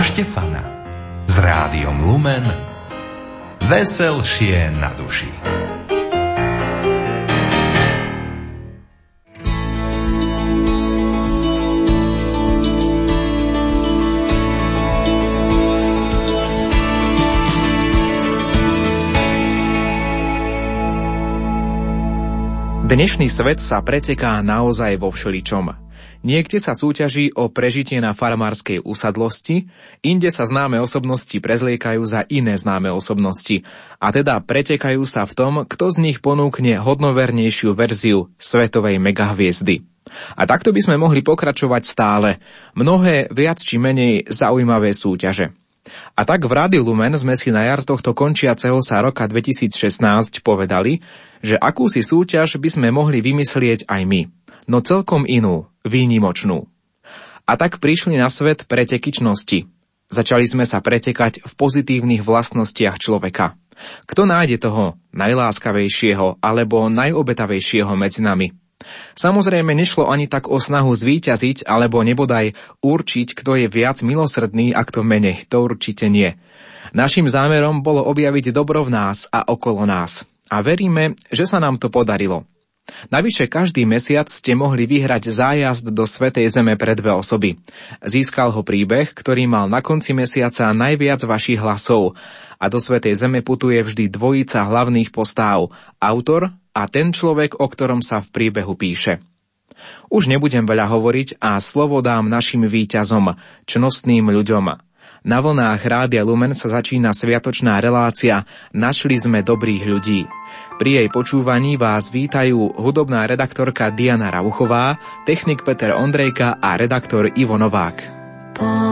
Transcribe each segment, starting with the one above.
na Štefana s rádiom Lumen veselšie na duši. Dnešný svet sa preteká naozaj vo všeličom. Niekde sa súťaží o prežitie na farmárskej usadlosti, inde sa známe osobnosti prezliekajú za iné známe osobnosti a teda pretekajú sa v tom, kto z nich ponúkne hodnovernejšiu verziu svetovej megahviezdy. A takto by sme mohli pokračovať stále. Mnohé viac či menej zaujímavé súťaže. A tak v Rádiu Lumen sme si na jar tohto končiaceho sa roka 2016 povedali, že akúsi súťaž by sme mohli vymyslieť aj my, no celkom inú, výnimočnú. A tak prišli na svet pretekyčnosti. Začali sme sa pretekať v pozitívnych vlastnostiach človeka. Kto nájde toho najláskavejšieho alebo najobetavejšieho medzi nami? Samozrejme nešlo ani tak o snahu zvíťaziť alebo nebodaj určiť, kto je viac milosrdný a kto menej. To určite nie. Našim zámerom bolo objaviť dobro v nás a okolo nás. A veríme, že sa nám to podarilo. Navyše každý mesiac ste mohli vyhrať zájazd do Svetej Zeme pre dve osoby. Získal ho príbeh, ktorý mal na konci mesiaca najviac vašich hlasov a do Svetej Zeme putuje vždy dvojica hlavných postáv, autor a ten človek, o ktorom sa v príbehu píše. Už nebudem veľa hovoriť a slovo dám našim výťazom, čnostným ľuďom. Na vlnách Rádia Lumen sa začína sviatočná relácia Našli sme dobrých ľudí. Pri jej počúvaní vás vítajú hudobná redaktorka Diana Rauchová, technik Peter Ondrejka a redaktor Ivo Novák. Povediem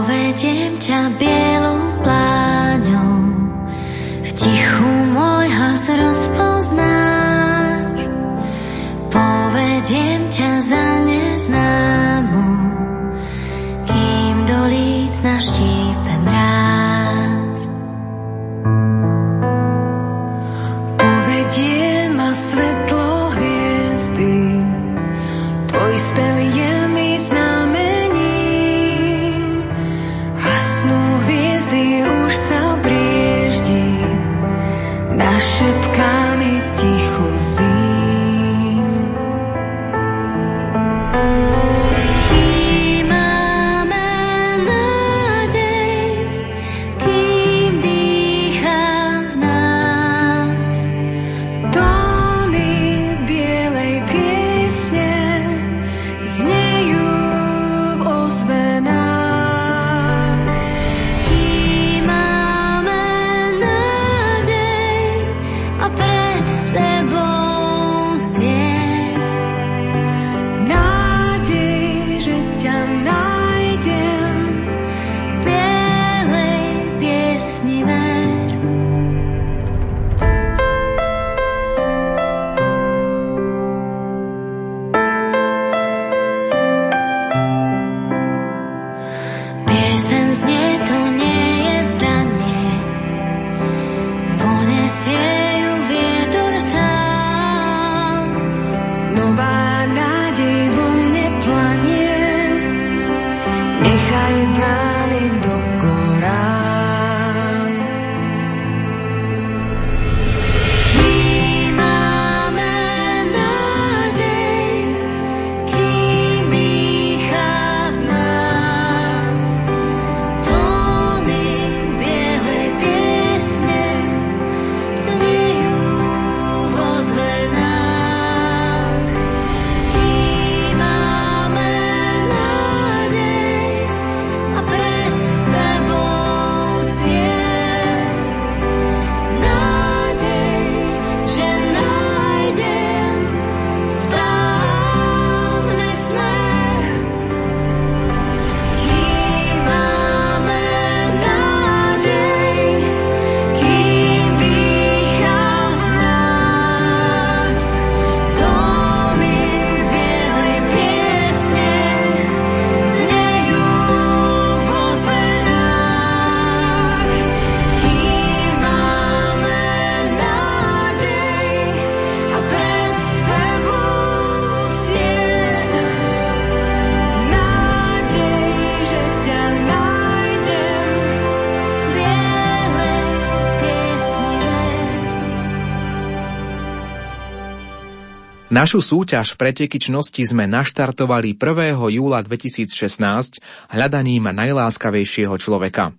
Našu súťaž pretekyčnosti sme naštartovali 1. júla 2016 hľadaním najláskavejšieho človeka.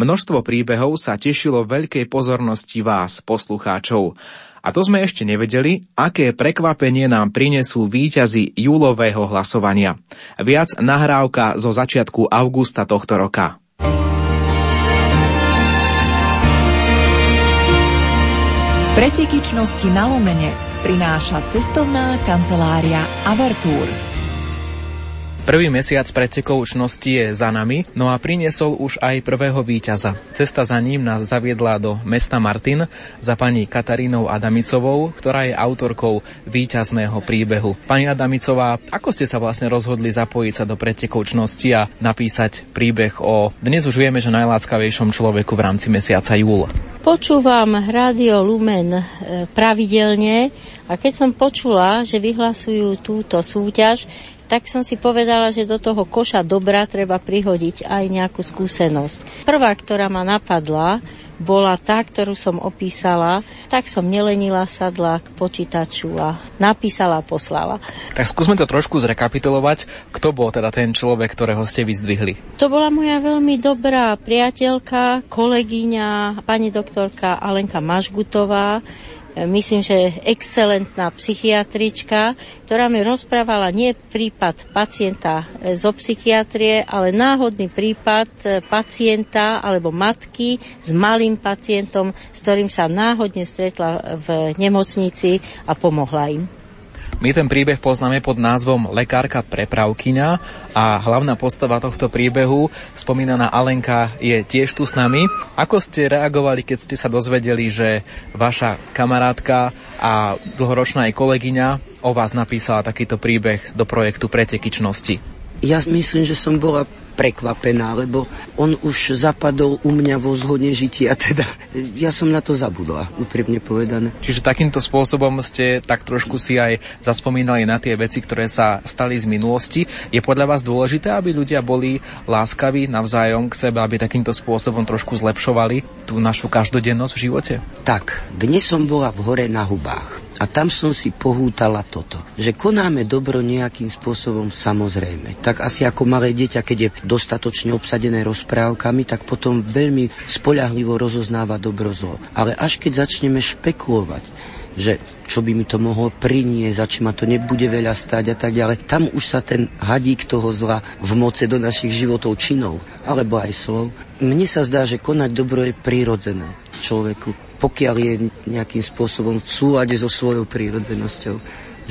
Množstvo príbehov sa tešilo veľkej pozornosti vás, poslucháčov. A to sme ešte nevedeli, aké prekvapenie nám prinesú výťazy júlového hlasovania. Viac nahrávka zo začiatku augusta tohto roka. Pretekyčnosti na Lumene prináša cestovná kancelária Avertúr. Prvý mesiac pretekov čnosti je za nami, no a priniesol už aj prvého víťaza. Cesta za ním nás zaviedla do mesta Martin za pani Katarínou Adamicovou, ktorá je autorkou víťazného príbehu. Pani Adamicová, ako ste sa vlastne rozhodli zapojiť sa do pretekov čnosti a napísať príbeh o dnes už vieme, že najláskavejšom človeku v rámci mesiaca júl? Počúvam Radio Lumen e, pravidelne a keď som počula, že vyhlasujú túto súťaž, tak som si povedala, že do toho koša dobra treba prihodiť aj nejakú skúsenosť. Prvá, ktorá ma napadla, bola tá, ktorú som opísala, tak som nelenila sadla k počítaču a napísala a poslala. Tak skúsme to trošku zrekapitulovať. Kto bol teda ten človek, ktorého ste vyzdvihli? To bola moja veľmi dobrá priateľka, kolegyňa, pani doktorka Alenka Mažgutová, myslím, že excelentná psychiatrička, ktorá mi rozprávala nie prípad pacienta e, zo psychiatrie, ale náhodný prípad e, pacienta alebo matky s malým pacientom, s ktorým sa náhodne stretla v nemocnici a pomohla im. My ten príbeh poznáme pod názvom Lekárka prepravkyňa a hlavná postava tohto príbehu, spomínaná Alenka, je tiež tu s nami. Ako ste reagovali, keď ste sa dozvedeli, že vaša kamarátka a dlhoročná aj kolegyňa o vás napísala takýto príbeh do projektu Pretekyčnosti? Ja myslím, že som bola prekvapená, lebo on už zapadol u mňa vo zhodne žitia, teda ja som na to zabudla, úprimne povedané. Čiže takýmto spôsobom ste tak trošku si aj zaspomínali na tie veci, ktoré sa stali z minulosti. Je podľa vás dôležité, aby ľudia boli láskaví navzájom k sebe, aby takýmto spôsobom trošku zlepšovali tú našu každodennosť v živote? Tak, dnes som bola v hore na hubách. A tam som si pohútala toto, že konáme dobro nejakým spôsobom samozrejme. Tak asi ako malé dieťa, keď je dostatočne obsadené rozprávkami, tak potom veľmi spoľahlivo rozoznáva dobro zlo. Ale až keď začneme špekulovať, že čo by mi to mohlo priniesť a či ma to nebude veľa stať a tak ďalej. Tam už sa ten hadík toho zla v moce do našich životov činov, alebo aj slov. Mne sa zdá, že konať dobro je prirodzené človeku pokiaľ je nejakým spôsobom v súlade so svojou prírodzenosťou.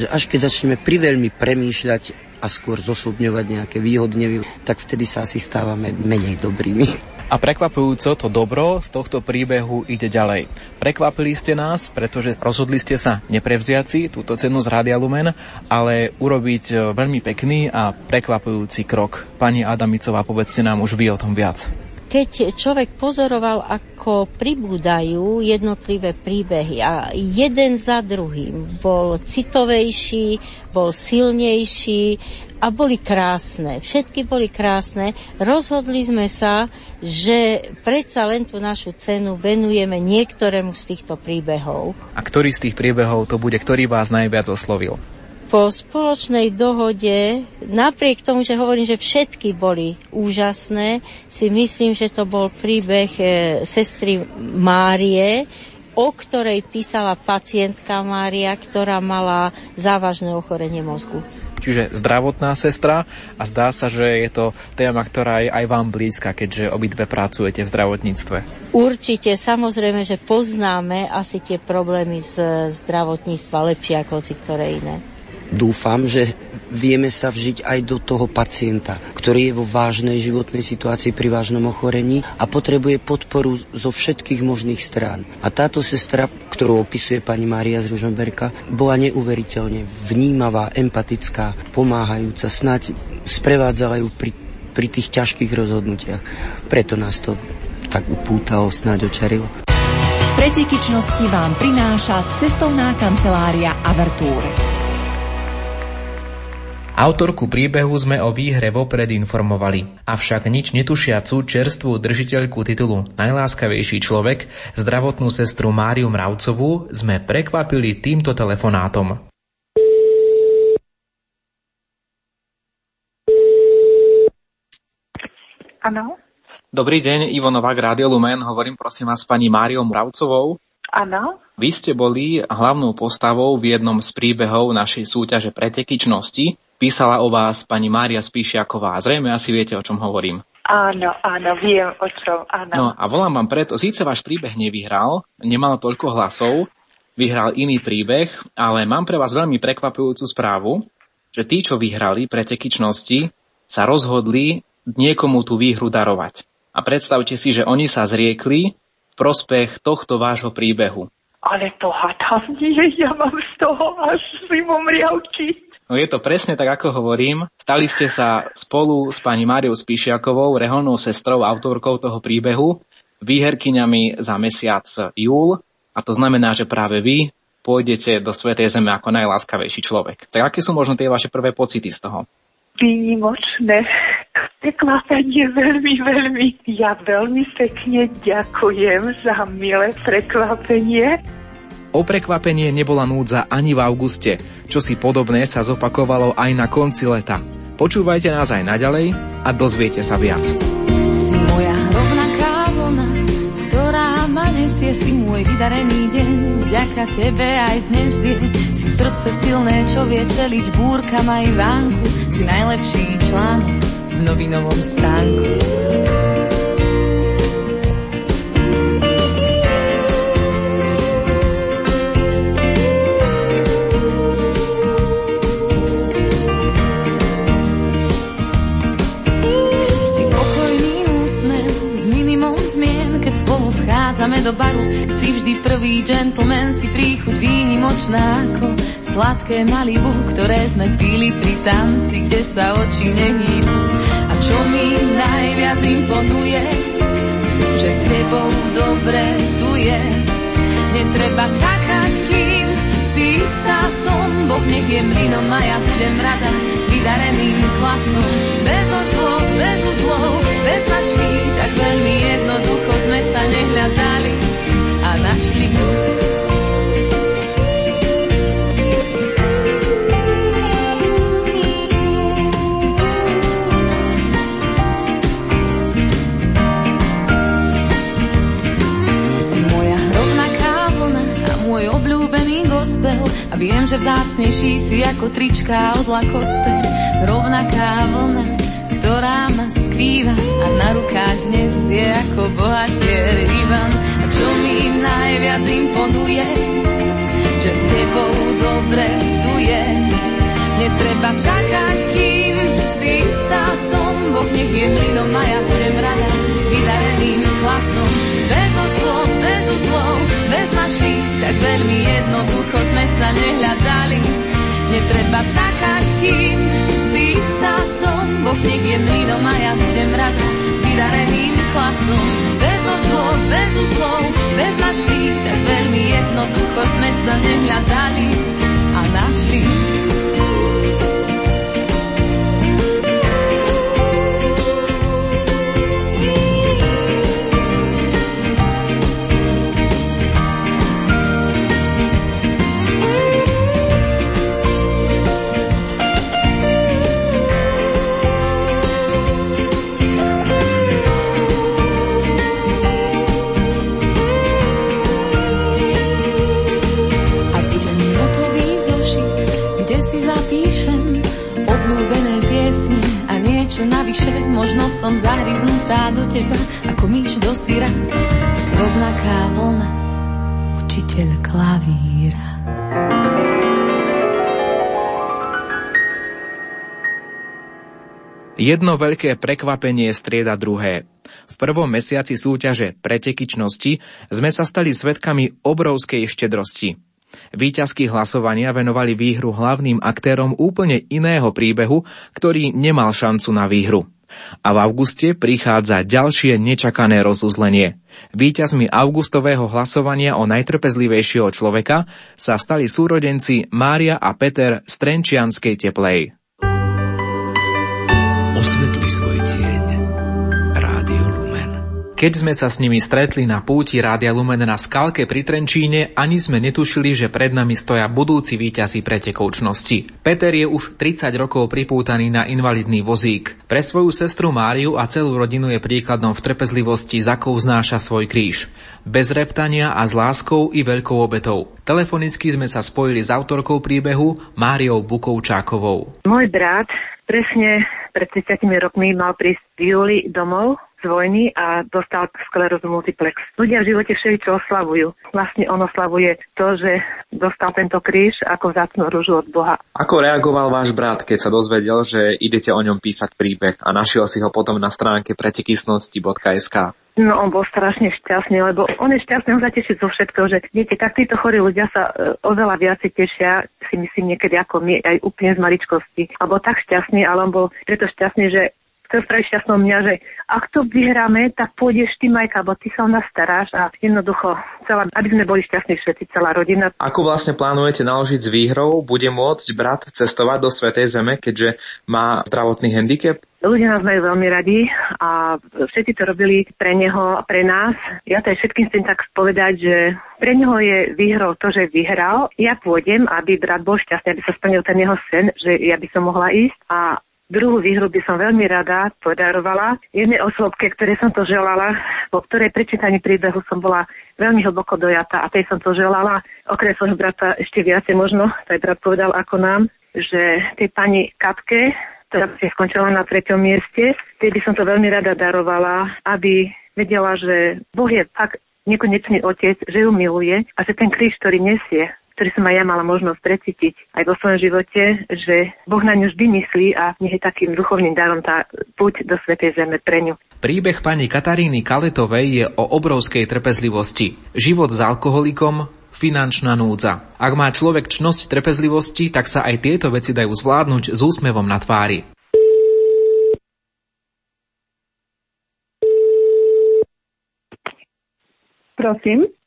Že až keď začneme priveľmi premýšľať a skôr zosobňovať nejaké výhodne, tak vtedy sa asi stávame menej dobrými. A prekvapujúco to dobro z tohto príbehu ide ďalej. Prekvapili ste nás, pretože rozhodli ste sa neprevziať si túto cenu z Rádia Lumen, ale urobiť e, veľmi pekný a prekvapujúci krok. Pani Adamicová, povedzte nám už vy o tom viac keď človek pozoroval, ako pribúdajú jednotlivé príbehy a jeden za druhým bol citovejší, bol silnejší a boli krásne. Všetky boli krásne. Rozhodli sme sa, že predsa len tú našu cenu venujeme niektorému z týchto príbehov. A ktorý z tých príbehov to bude, ktorý vás najviac oslovil? Po spoločnej dohode, napriek tomu, že hovorím, že všetky boli úžasné, si myslím, že to bol príbeh e, sestry Márie, o ktorej písala pacientka Mária, ktorá mala závažné ochorenie mozgu. Čiže zdravotná sestra a zdá sa, že je to téma, ktorá je aj vám blízka, keďže obidve pracujete v zdravotníctve. Určite, samozrejme, že poznáme asi tie problémy z zdravotníctva lepšie ako si ktoré iné dúfam, že vieme sa vžiť aj do toho pacienta, ktorý je vo vážnej životnej situácii pri vážnom ochorení a potrebuje podporu zo všetkých možných strán. A táto sestra, ktorú opisuje pani Mária z Ružomberka, bola neuveriteľne vnímavá, empatická, pomáhajúca, snáď sprevádzala ju pri, pri tých ťažkých rozhodnutiach. Preto nás to tak upútalo, snáď očarilo. Pretekyčnosti vám prináša cestovná kancelária Avertúre. Autorku príbehu sme o výhre vopred informovali, avšak nič netušiacu čerstvú držiteľku titulu Najláskavejší človek, zdravotnú sestru Máriu Mravcovú, sme prekvapili týmto telefonátom. Áno. Dobrý deň, Ivo Novák, Rádio Lumen. Hovorím prosím vás s pani Máriou Mravcovou. Áno. Vy ste boli hlavnou postavou v jednom z príbehov našej súťaže pretekyčnosti. Písala o vás pani Mária Spíšiaková. Zrejme asi viete, o čom hovorím. Áno, áno, viem o čom, áno. No a volám vám preto, síce váš príbeh nevyhral, nemal toľko hlasov, vyhral iný príbeh, ale mám pre vás veľmi prekvapujúcu správu, že tí, čo vyhrali pretekyčnosti, sa rozhodli niekomu tú výhru darovať. A predstavte si, že oni sa zriekli v prospech tohto vášho príbehu. Ale to hádam nie, ja mám z toho až riavky. No je to presne tak, ako hovorím. Stali ste sa spolu s pani Máriou Spíšiakovou, reholnou sestrou, autorkou toho príbehu, výherkyňami za mesiac júl. A to znamená, že práve vy pôjdete do Svetej Zeme ako najláskavejší človek. Tak aké sú možno tie vaše prvé pocity z toho? výnimočné prekvapenie veľmi, veľmi. Ja veľmi pekne ďakujem za milé prekvapenie. O prekvapenie nebola núdza ani v auguste, čo si podobné sa zopakovalo aj na konci leta. Počúvajte nás aj naďalej a dozviete sa viac. Si moja rovnaká vlna, ktorá ma nesie, si môj vydarený deň. Vďaka tebe aj dnes je, si srdce silné, čo vie čeliť búrkam aj vánku si najlepší článok v novinovom stánku. Vchádzame do baru. Si vždy prvý gentleman, si príchuť výnimočná ako sladké malibu, ktoré sme pili pri tanci, kde sa oči nehýbu. A čo mi najviac imponuje, že s tebou dobre tu je. Netreba čakať, kým si istá som, Boh nech je mlinom a ja budem rada vydareným klasom. Bez ozlov, bez uzlov, bez našli, tak veľmi jednoducho sme sa nehľadali a našli. gospel a viem, že vzácnejší si ako trička od Lacoste. Rovnaká vlna, ktorá ma skrýva a na rukách dnes je ako bohatier Ivan. A čo mi najviac imponuje, že s tebou dobre tu je. Netreba čakať, kým si istá som, Boh nech je mlinom a ja budem rada vydareným hlasom. Bez oslov, bez uzlov, bez mašli, tak veľmi jednoducho sme sa nehľadali. Netreba čakať, kým istá som, Boh nech je mlinom a ja budem rada vydareným hlasom. Bez oslov, bez uzlov, bez mašli, tak veľmi jednoducho sme sa nehľadali a našli. Možno som zahryznutá do teba, ako myš do syra. Rovnaká vlna, učiteľ klavíra. Jedno veľké prekvapenie strieda druhé. V prvom mesiaci súťaže pretekyčnosti sme sa stali svetkami obrovskej štedrosti. Výťazky hlasovania venovali výhru hlavným aktérom úplne iného príbehu, ktorý nemal šancu na výhru. A v auguste prichádza ďalšie nečakané rozuzlenie. Výťazmi augustového hlasovania o najtrpezlivejšieho človeka sa stali súrodenci Mária a Peter z Trenčianskej teplej. Osvetli svoj tieň. Keď sme sa s nimi stretli na púti Rádia Lumen na skalke pri Trenčíne, ani sme netušili, že pred nami stoja budúci víťazi pretekoučnosti. Peter je už 30 rokov pripútaný na invalidný vozík. Pre svoju sestru Máriu a celú rodinu je príkladom v trpezlivosti, za akou znáša svoj kríž. Bez reptania a s láskou i veľkou obetou. Telefonicky sme sa spojili s autorkou príbehu Máriou Bukovčákovou. Môj brat presne pred 30 rokmi mal prísť v júli domov z vojny a dostal sklerózu multiplex. Ľudia v živote všetko oslavujú. Vlastne on oslavuje to, že dostal tento kríž ako vzácnú rúžu od Boha. Ako reagoval váš brat, keď sa dozvedel, že idete o ňom písať príbeh a našiel si ho potom na stránke pretekysnosti.sk? No on bol strašne šťastný, lebo on je šťastný, on sa teší zo všetkého, že viete, tak títo chorí ľudia sa e, oveľa viacej tešia, si myslím niekedy ako my, aj úplne z maličkosti. Alebo tak šťastný, ale on bol preto šťastný, že spraviť šťastnou mňa, že ak to vyhráme, tak pôjdeš ty, Majka, bo ty sa o nás staráš a jednoducho, celá, aby sme boli šťastní všetci, celá rodina. Ako vlastne plánujete naložiť s výhrou? Bude môcť brat cestovať do Svetej Zeme, keďže má zdravotný handicap? Ľudia nás majú veľmi radi a všetci to robili pre neho a pre nás. Ja to aj všetkým chcem tak povedať, že pre neho je výhrou to, že vyhral. Ja pôjdem, aby brat bol šťastný, aby sa splnil ten jeho sen, že ja by som mohla ísť a Druhú výhru by som veľmi rada podarovala jednej osobke, ktoré som to želala, po ktorej prečítaní príbehu som bola veľmi hlboko dojata a tej som to želala. Okrem svojho brata ešte viacej možno, to aj brat povedal ako nám, že tej pani Katke, ktorá si skončila na treťom mieste, tej by som to veľmi rada darovala, aby vedela, že Boh je fakt nekonečný otec, že ju miluje a že ten kríž, ktorý nesie, ktorý som aj ja mala možnosť precítiť aj vo svojom živote, že Boh na ňu vždy myslí a nech je takým duchovným darom tá púť do Svetej Zeme pre ňu. Príbeh pani Kataríny Kaletovej je o obrovskej trpezlivosti. Život s alkoholikom, finančná núdza. Ak má človek čnosť trpezlivosti, tak sa aj tieto veci dajú zvládnuť s úsmevom na tvári. Prosím.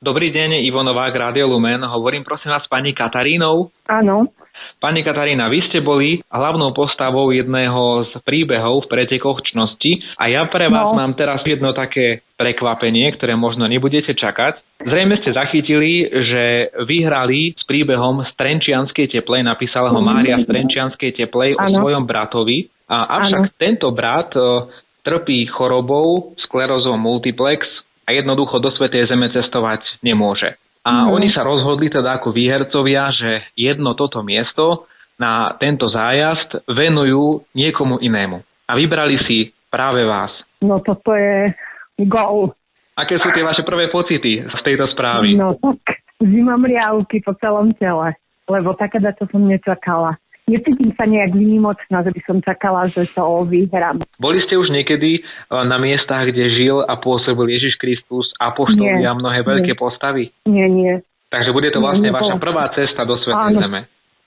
Dobrý deň, Ivo Novák, Radio Lumen. Hovorím prosím vás s pani Katarínou. Áno. Pani Katarína, vy ste boli hlavnou postavou jedného z príbehov v pretekoch čnosti a ja pre vás no. mám teraz jedno také prekvapenie, ktoré možno nebudete čakať. Zrejme ste zachytili, že vyhrali s príbehom z Trenčianskej teplej, napísala ho Mária z Trenčianskej teplej ano. o svojom bratovi. A avšak ano. tento brat e, trpí chorobou sklerózou multiplex, a jednoducho do Svetej Zeme cestovať nemôže. A mm. oni sa rozhodli teda ako výhercovia, že jedno toto miesto na tento zájazd venujú niekomu inému. A vybrali si práve vás. No toto je gol. Aké sú tie vaše prvé pocity z tejto správy? No tak zimom riavky po celom tele, lebo také to som nečakala necítim sa nejak výnimočná, že by som čakala, že to vyhrám. Boli ste už niekedy e, na miestach, kde žil a pôsobil Ježiš Kristus, apoštoli a mnohé veľké nie. postavy? Nie, nie. Takže bude to vlastne nie, vaša prvá cesta do Svetej Áno. Zeme.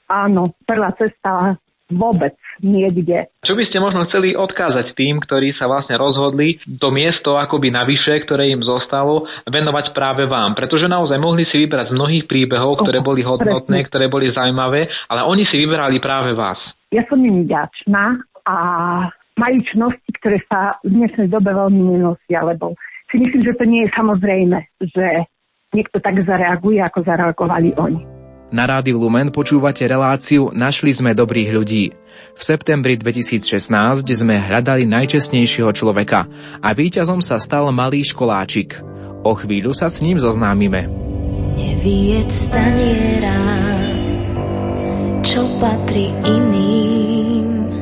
Áno, prvá cesta vôbec niekde. Čo by ste možno chceli odkázať tým, ktorí sa vlastne rozhodli to miesto akoby navyše, ktoré im zostalo, venovať práve vám? Pretože naozaj mohli si vybrať z mnohých príbehov, ktoré boli hodnotné, ktoré boli zaujímavé, ale oni si vybrali práve vás. Ja som im ďačná a majú čnosti, ktoré sa v dnešnej dobe veľmi nenosia, lebo si myslím, že to nie je samozrejme, že niekto tak zareaguje, ako zareagovali oni. Na Rádiu Lumen počúvate reláciu Našli sme dobrých ľudí. V septembri 2016 sme hľadali najčestnejšieho človeka a víťazom sa stal malý školáčik. O chvíľu sa s ním zoznámime. Neviec staniera, čo patrí iným.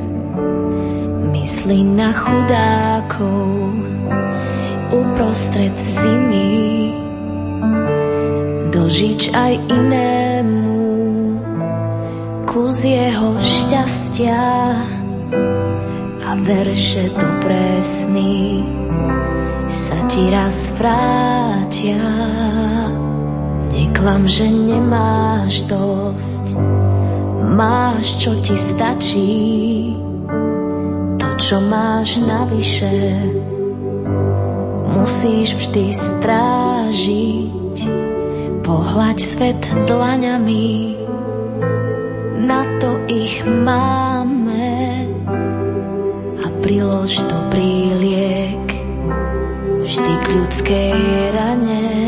Myslí na chudákov uprostred zimy dožič aj inému. Kus jeho šťastia a verše do presný sa ti raz vrátia. Neklam, že nemáš dosť, máš, čo ti stačí, to, čo máš navyše, musíš vždy strážiť Pohľaď svet dlaňami, na to ich máme a prilož dobrý liek vždy k ľudskej rane.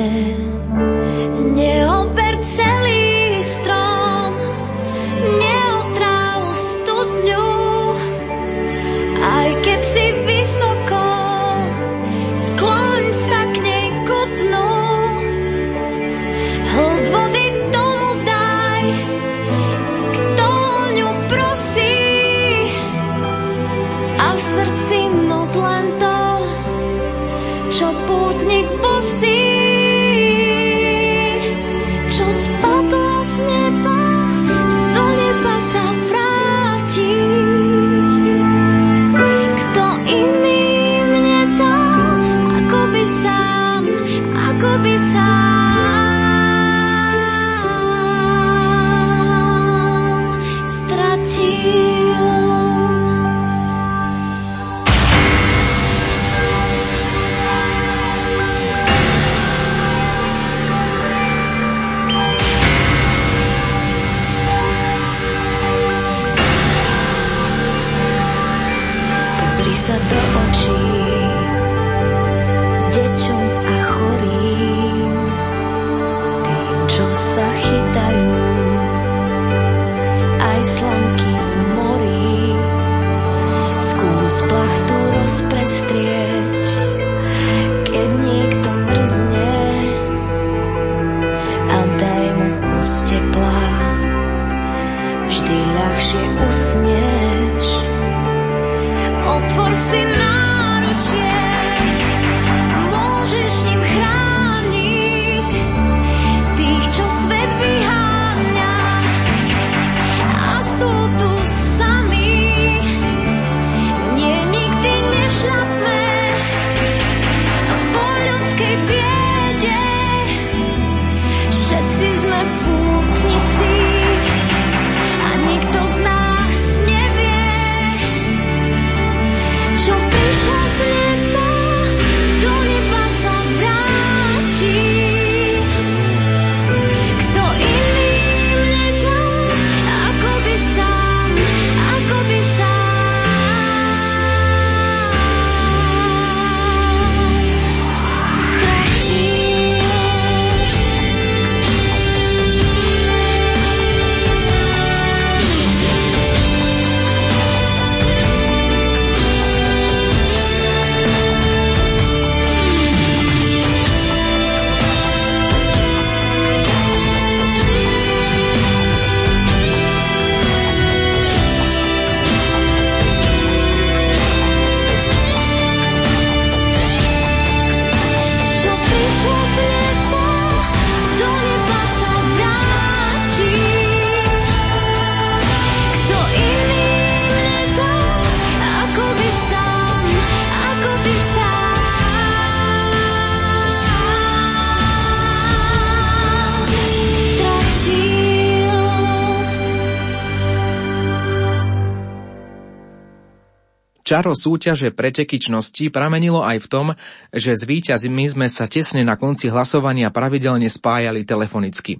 Čaro súťaže pretekyčnosti pramenilo aj v tom, že s víťazmi sme sa tesne na konci hlasovania pravidelne spájali telefonicky.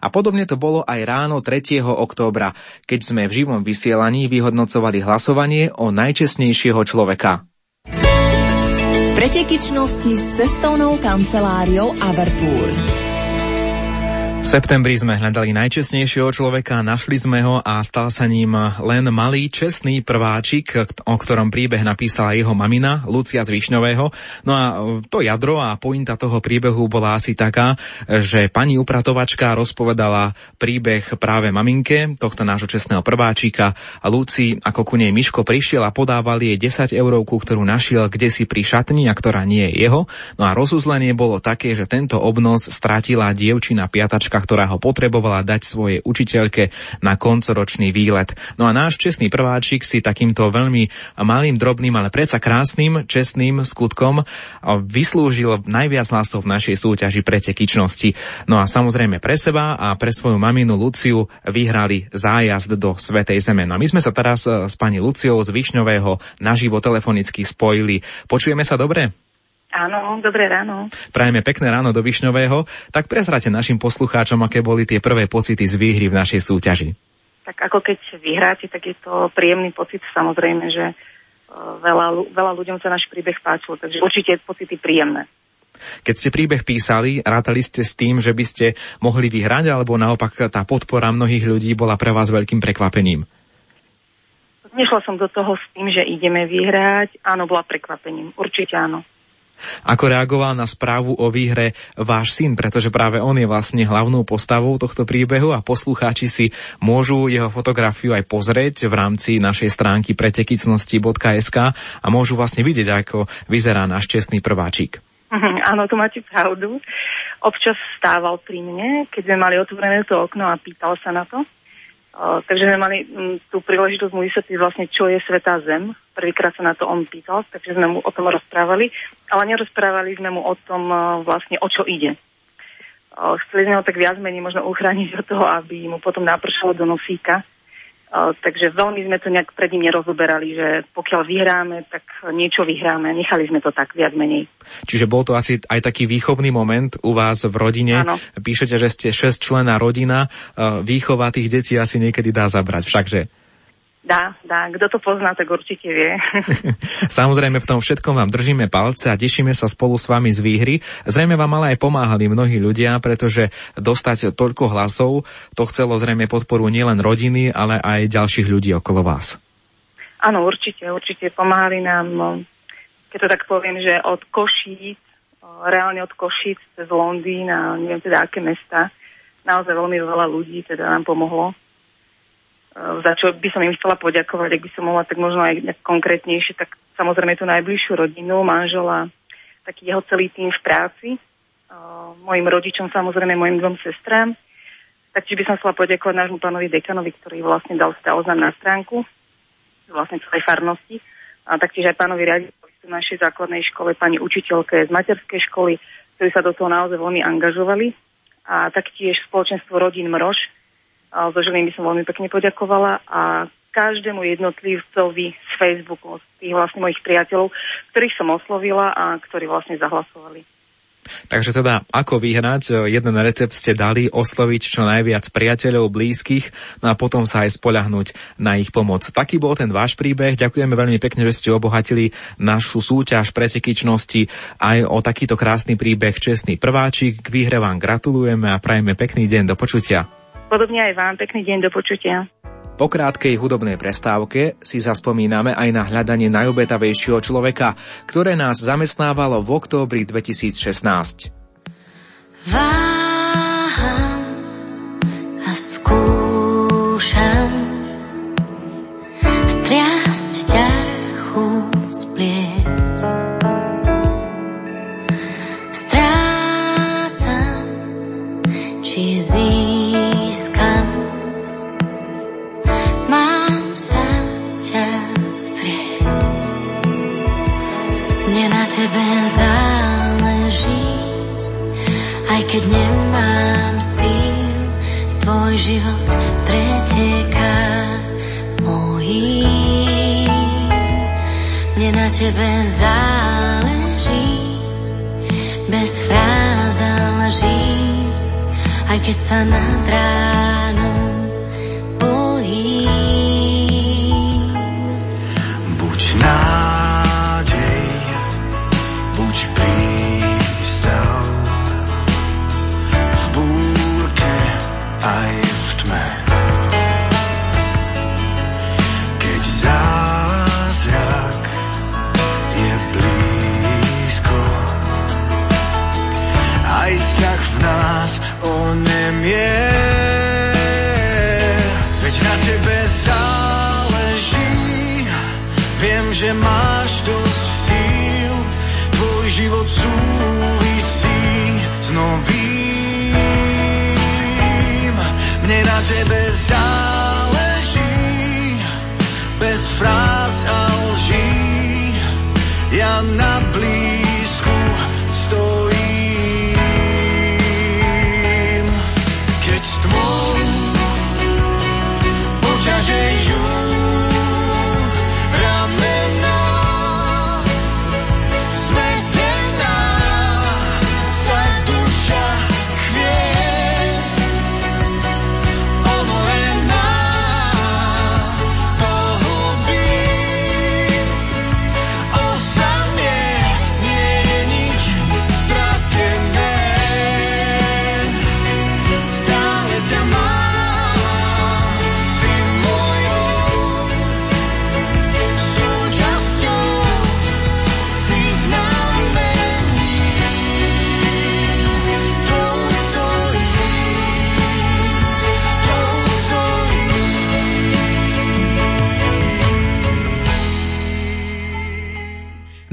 A podobne to bolo aj ráno 3. októbra, keď sme v živom vysielaní vyhodnocovali hlasovanie o najčestnejšieho človeka. Pretekyčnosti s cestovnou kanceláriou Avertour. V septembri sme hľadali najčestnejšieho človeka, našli sme ho a stal sa ním len malý čestný prváčik, o ktorom príbeh napísala jeho mamina, Lucia z Višňového. No a to jadro a pointa toho príbehu bola asi taká, že pani upratovačka rozpovedala príbeh práve maminke tohto nášho čestného prváčika a Luci, ako ku nej Miško prišiel a podával jej 10 eurovku, ktorú našiel kde si pri šatni a ktorá nie je jeho. No a rozuzlenie bolo také, že tento obnos stratila dievčina piatačka, ktorá ho potrebovala dať svojej učiteľke na koncoročný výlet. No a náš čestný prváčik si takýmto veľmi malým, drobným, ale predsa krásnym, čestným skutkom vyslúžil najviac hlasov v našej súťaži pretekyčnosti. No a samozrejme pre seba a pre svoju maminu Luciu vyhrali zájazd do Svetej Zeme. No a my sme sa teraz s pani Luciou z Višňového naživo telefonicky spojili. Počujeme sa dobre? Áno, dobré ráno. Prajeme pekné ráno do Višňového. Tak prezrate našim poslucháčom, aké boli tie prvé pocity z výhry v našej súťaži. Tak ako keď vyhráte, tak je to príjemný pocit. Samozrejme, že veľa, veľa ľuďom sa náš príbeh páčil, takže určite pocity príjemné. Keď ste príbeh písali, rátali ste s tým, že by ste mohli vyhrať, alebo naopak tá podpora mnohých ľudí bola pre vás veľkým prekvapením? Nešla som do toho s tým, že ideme vyhrať. Áno, bola prekvapením. Určite áno. Ako reagoval na správu o výhre váš syn, pretože práve on je vlastne hlavnou postavou tohto príbehu a poslucháči si môžu jeho fotografiu aj pozrieť v rámci našej stránky pretekicnosti.sk a môžu vlastne vidieť, ako vyzerá náš čestný prváčik. Áno, to máte pravdu. Občas stával pri mne, keď sme mali otvorené to okno a pýtal sa na to. Takže sme mali tú príležitosť mu vysvetliť vlastne, čo je Svetá Zem. Prvýkrát sa na to on pýtal, takže sme mu o tom rozprávali, ale nerozprávali sme mu o tom vlastne, o čo ide. Chceli sme ho tak viac menej možno uchrániť od toho, aby mu potom napršalo do nosíka, takže veľmi sme to nejak pred ním nerozoberali, že pokiaľ vyhráme, tak niečo vyhráme. Nechali sme to tak viac menej. Čiže bol to asi aj taký výchovný moment u vás v rodine. Áno. Píšete, že ste šesť rodina. Výchova tých detí asi niekedy dá zabrať, všakže? Dá, dá. Kto to pozná, tak určite vie. Samozrejme v tom všetkom vám držíme palce a tešíme sa spolu s vami z výhry. Zrejme vám ale aj pomáhali mnohí ľudia, pretože dostať toľko hlasov, to chcelo zrejme podporu nielen rodiny, ale aj ďalších ľudí okolo vás. Áno, určite, určite pomáhali nám, keď to tak poviem, že od Košíc, reálne od Košíc cez Londýn a neviem teda aké mesta, naozaj veľmi veľa ľudí teda nám pomohlo za čo by som im chcela poďakovať, ak by som mohla tak možno aj konkrétnejšie, tak samozrejme tú najbližšiu rodinu, manžela, taký jeho celý tým v práci, mojim rodičom, samozrejme mojim dvom sestrám. Taktiež by som chcela poďakovať nášmu pánovi dekanovi, ktorý vlastne dal sa oznam na stránku, vlastne celej farnosti, a taktiež aj pánovi riaditeľovi z našej základnej škole, pani učiteľke z materskej školy, ktorí sa do toho naozaj veľmi angažovali. A taktiež spoločenstvo rodín Mrož, zo Žiliny by som veľmi pekne poďakovala a každému jednotlivcovi z Facebooku, z tých vlastne mojich priateľov, ktorých som oslovila a ktorí vlastne zahlasovali. Takže teda, ako vyhrať, jeden recept ste dali, osloviť čo najviac priateľov, blízkych, no a potom sa aj spoľahnúť na ich pomoc. Taký bol ten váš príbeh. Ďakujeme veľmi pekne, že ste obohatili našu súťaž pretekyčnosti aj o takýto krásny príbeh Čestný prváčik. K výhre vám gratulujeme a prajeme pekný deň. Do počutia. Podobne aj vám. Pekný deň, do počutia. Po krátkej hudobnej prestávke si zaspomíname aj na hľadanie najobetavejšieho človeka, ktoré nás zamestnávalo v októbri 2016. Váham a skúšam striasť získam. Tebe záleží, aj keď nemám síl, tvoj život preteká mojím. Mne na tebe záleží, keď sa nad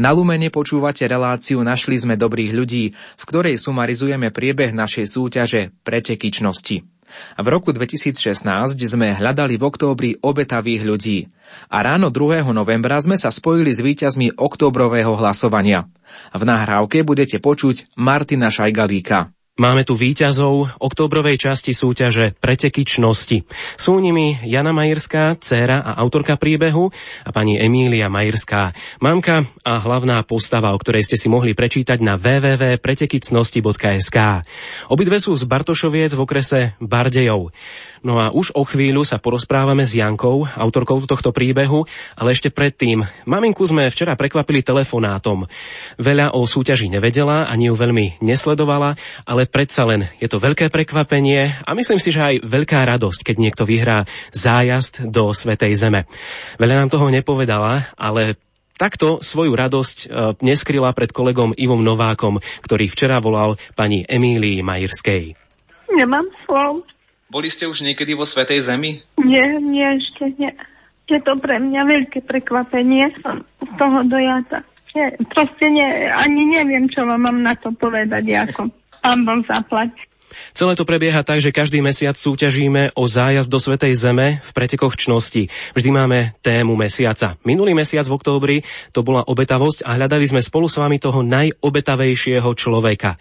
Na Lumene počúvate reláciu Našli sme dobrých ľudí, v ktorej sumarizujeme priebeh našej súťaže pretekyčnosti. V roku 2016 sme hľadali v októbri obetavých ľudí a ráno 2. novembra sme sa spojili s víťazmi októbrového hlasovania. V nahrávke budete počuť Martina Šajgalíka. Máme tu víťazov oktobrovej časti súťaže Pretekyčnosti. Sú nimi Jana Majerská, dcéra a autorka príbehu a pani Emília Majerská, mamka a hlavná postava, o ktorej ste si mohli prečítať na www.pretekicnosti.sk. Obidve sú z Bartošoviec v okrese Bardejov. No a už o chvíľu sa porozprávame s Jankou, autorkou tohto príbehu, ale ešte predtým. Maminku sme včera prekvapili telefonátom. Veľa o súťaži nevedela, ani ju veľmi nesledovala, ale predsa len je to veľké prekvapenie a myslím si, že aj veľká radosť, keď niekto vyhrá zájazd do Svetej Zeme. Veľa nám toho nepovedala, ale Takto svoju radosť e, neskryla pred kolegom Ivom Novákom, ktorý včera volal pani Emílii Majirskej. Nemám slov. Boli ste už niekedy vo Svetej Zemi? Nie, nie, ešte nie. Je to pre mňa veľké prekvapenie. Z toho dojata. Nie, proste nie, ani neviem, čo vám mám na to povedať, ako pán Boh zaplať. Celé to prebieha tak, že každý mesiac súťažíme o zájazd do Svetej Zeme v pretekoch čnosti. Vždy máme tému mesiaca. Minulý mesiac v októbri to bola obetavosť a hľadali sme spolu s vami toho najobetavejšieho človeka.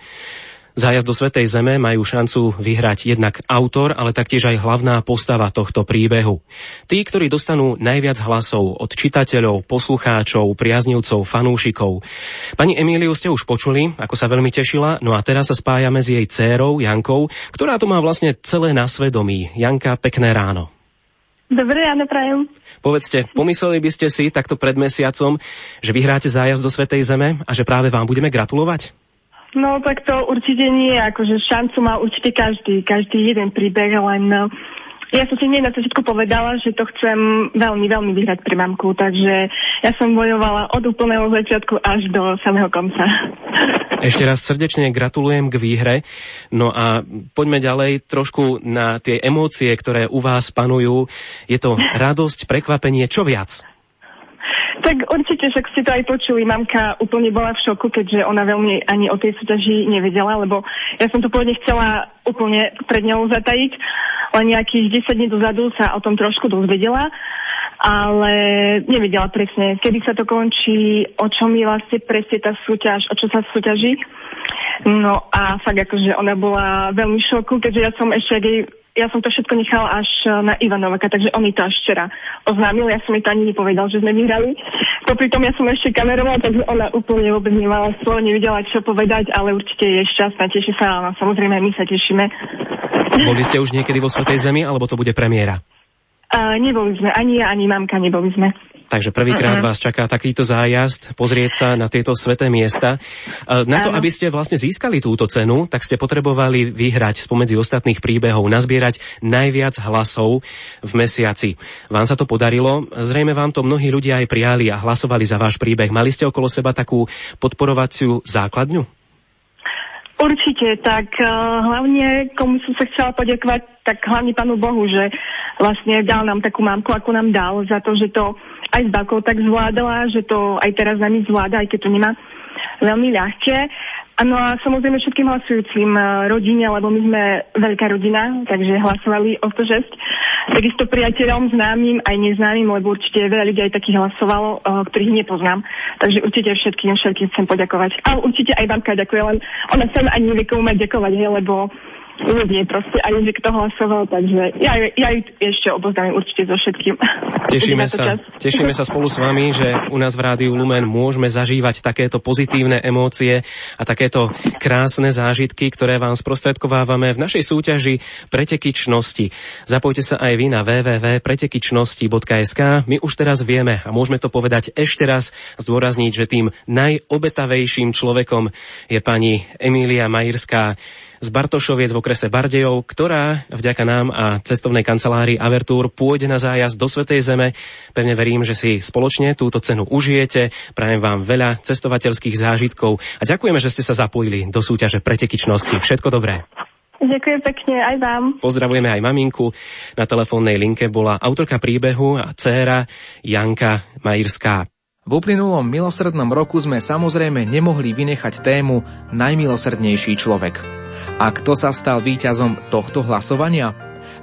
Zájazd do Svetej Zeme majú šancu vyhrať jednak autor, ale taktiež aj hlavná postava tohto príbehu. Tí, ktorí dostanú najviac hlasov od čitateľov, poslucháčov, priaznivcov, fanúšikov. Pani Emíliu ste už počuli, ako sa veľmi tešila, no a teraz sa spájame s jej dcérou Jankou, ktorá to má vlastne celé na svedomí. Janka, pekné ráno. Dobre ráno prajem. Povedzte, pomysleli by ste si takto pred mesiacom, že vyhráte zájazd do Svetej Zeme a že práve vám budeme gratulovať? No tak to určite nie, akože šancu má určite každý, každý jeden príbeh, len no, ja som si nie na začiatku povedala, že to chcem veľmi, veľmi vyhrať pre mamku, takže ja som bojovala od úplného začiatku až do samého konca. Ešte raz srdečne gratulujem k výhre. No a poďme ďalej trošku na tie emócie, ktoré u vás panujú. Je to radosť, prekvapenie, čo viac? Tak určite, však ste to aj počuli, mamka úplne bola v šoku, keďže ona veľmi ani o tej súťaži nevedela, lebo ja som to pôvodne chcela úplne pred ňou zatajiť, len nejakých 10 dní dozadu sa o tom trošku dozvedela, ale nevedela presne, kedy sa to končí, o čom je vlastne presne tá súťaž, o čo sa súťaží. No a fakt akože ona bola veľmi šoku, keďže ja som ešte, jej ja som to všetko nechala až e, na Ivanovaka, takže on mi to až včera oznámil, ja som mi to ani nepovedal, že sme vyhrali. Popri tom ja som ešte kamerovala, takže ona úplne vôbec nemala slovo, nevedela čo povedať, ale určite je šťastná, teší sa, ale samozrejme my sa tešíme. Boli ste už niekedy vo Svetej Zemi, alebo to bude premiéra? Uh, neboli sme, ani ja, ani mamka neboli sme. Takže prvýkrát uh-huh. vás čaká takýto zájazd, pozrieť sa na tieto sveté miesta. Na to, aby ste vlastne získali túto cenu, tak ste potrebovali vyhrať spomedzi ostatných príbehov, nazbierať najviac hlasov v mesiaci. Vám sa to podarilo, zrejme vám to mnohí ľudia aj prijali a hlasovali za váš príbeh. Mali ste okolo seba takú podporovaciu základňu? Určite, tak uh, hlavne komu som sa chcela poďakovať, tak hlavne Pánu Bohu, že vlastne dal nám takú mámku, ako nám dal, za to, že to aj s Bakou tak zvládala, že to aj teraz nami zvláda, aj keď to nemá veľmi ľahké. Áno a samozrejme všetkým hlasujúcim eh, rodine, lebo my sme veľká rodina, takže hlasovali o 106. Takisto priateľom, známym aj neznámym, lebo určite veľa ľudí aj takých hlasovalo, eh, ktorých nepoznám. Takže určite všetkým, všetkým chcem poďakovať. A určite aj Banka ďakuje, len ona sa ani nevie komu mať ďakovať, lebo ľudí proste aj že kto hlasoval, takže ja, ja ešte obozdám určite so všetkým. Tešíme sa, tešíme sa spolu s vami, že u nás v Rádiu Lumen môžeme zažívať takéto pozitívne emócie a takéto krásne zážitky, ktoré vám sprostredkovávame v našej súťaži Pretekyčnosti. Zapojte sa aj vy na www.pretekyčnosti.sk. My už teraz vieme a môžeme to povedať ešte raz, zdôrazniť, že tým najobetavejším človekom je pani Emília Majirská, z Bartošoviec v okrese Bardejov, ktorá vďaka nám a cestovnej kancelárii Avertúr pôjde na zájazd do Svetej Zeme. Pevne verím, že si spoločne túto cenu užijete. Prajem vám veľa cestovateľských zážitkov a ďakujeme, že ste sa zapojili do súťaže pretekyčnosti. Všetko dobré. Ďakujem pekne aj vám. Pozdravujeme aj maminku. Na telefónnej linke bola autorka príbehu a dcéra Janka Majirská. V uplynulom milosrdnom roku sme samozrejme nemohli vynechať tému Najmilosrdnejší človek. A kto sa stal víťazom tohto hlasovania?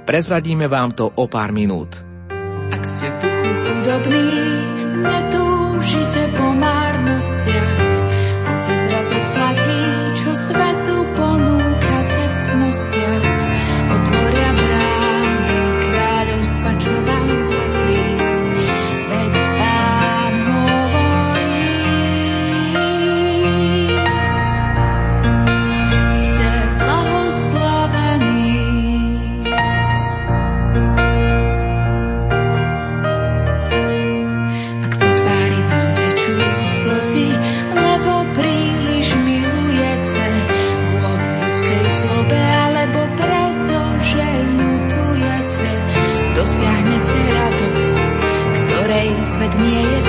Prezradíme vám to o pár minút. Ak ste v duchu chudobní, netúžite po márnostiach. Otec raz odplatí, čo svetu svet nie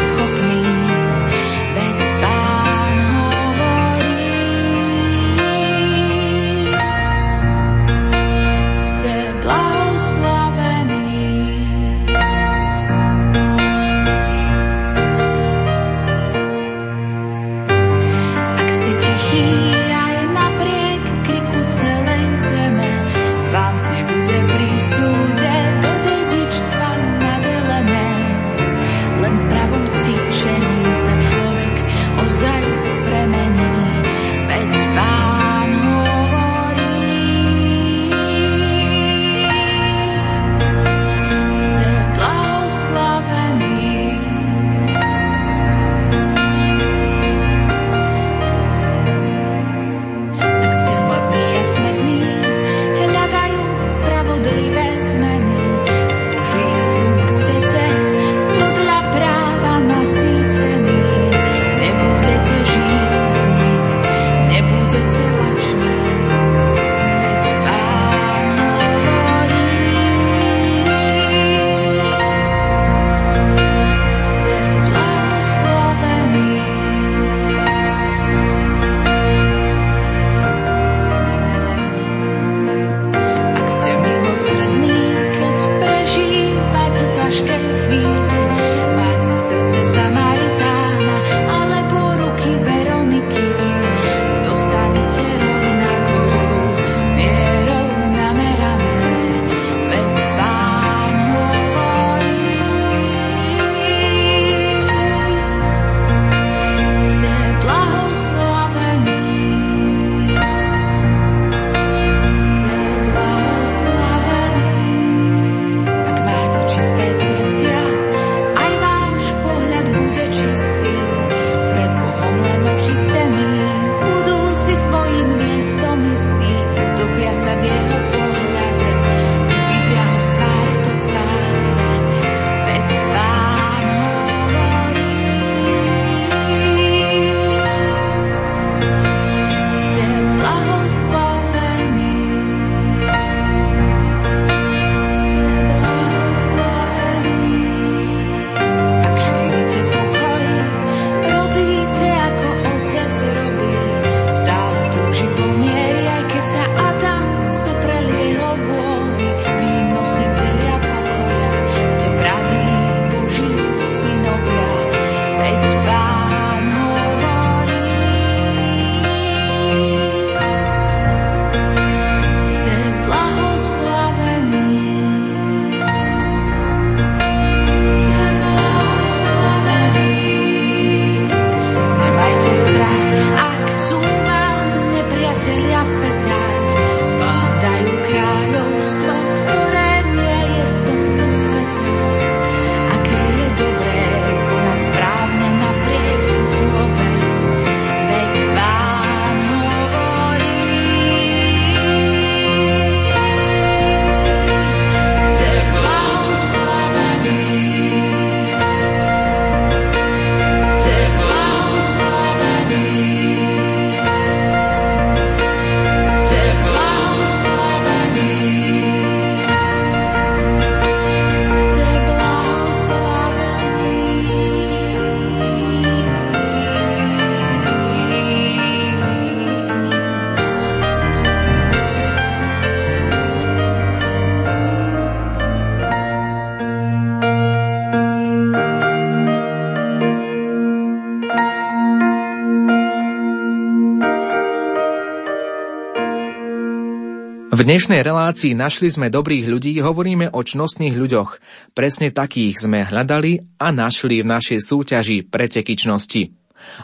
dnešnej relácii Našli sme dobrých ľudí hovoríme o čnostných ľuďoch. Presne takých sme hľadali a našli v našej súťaži pretekyčnosti.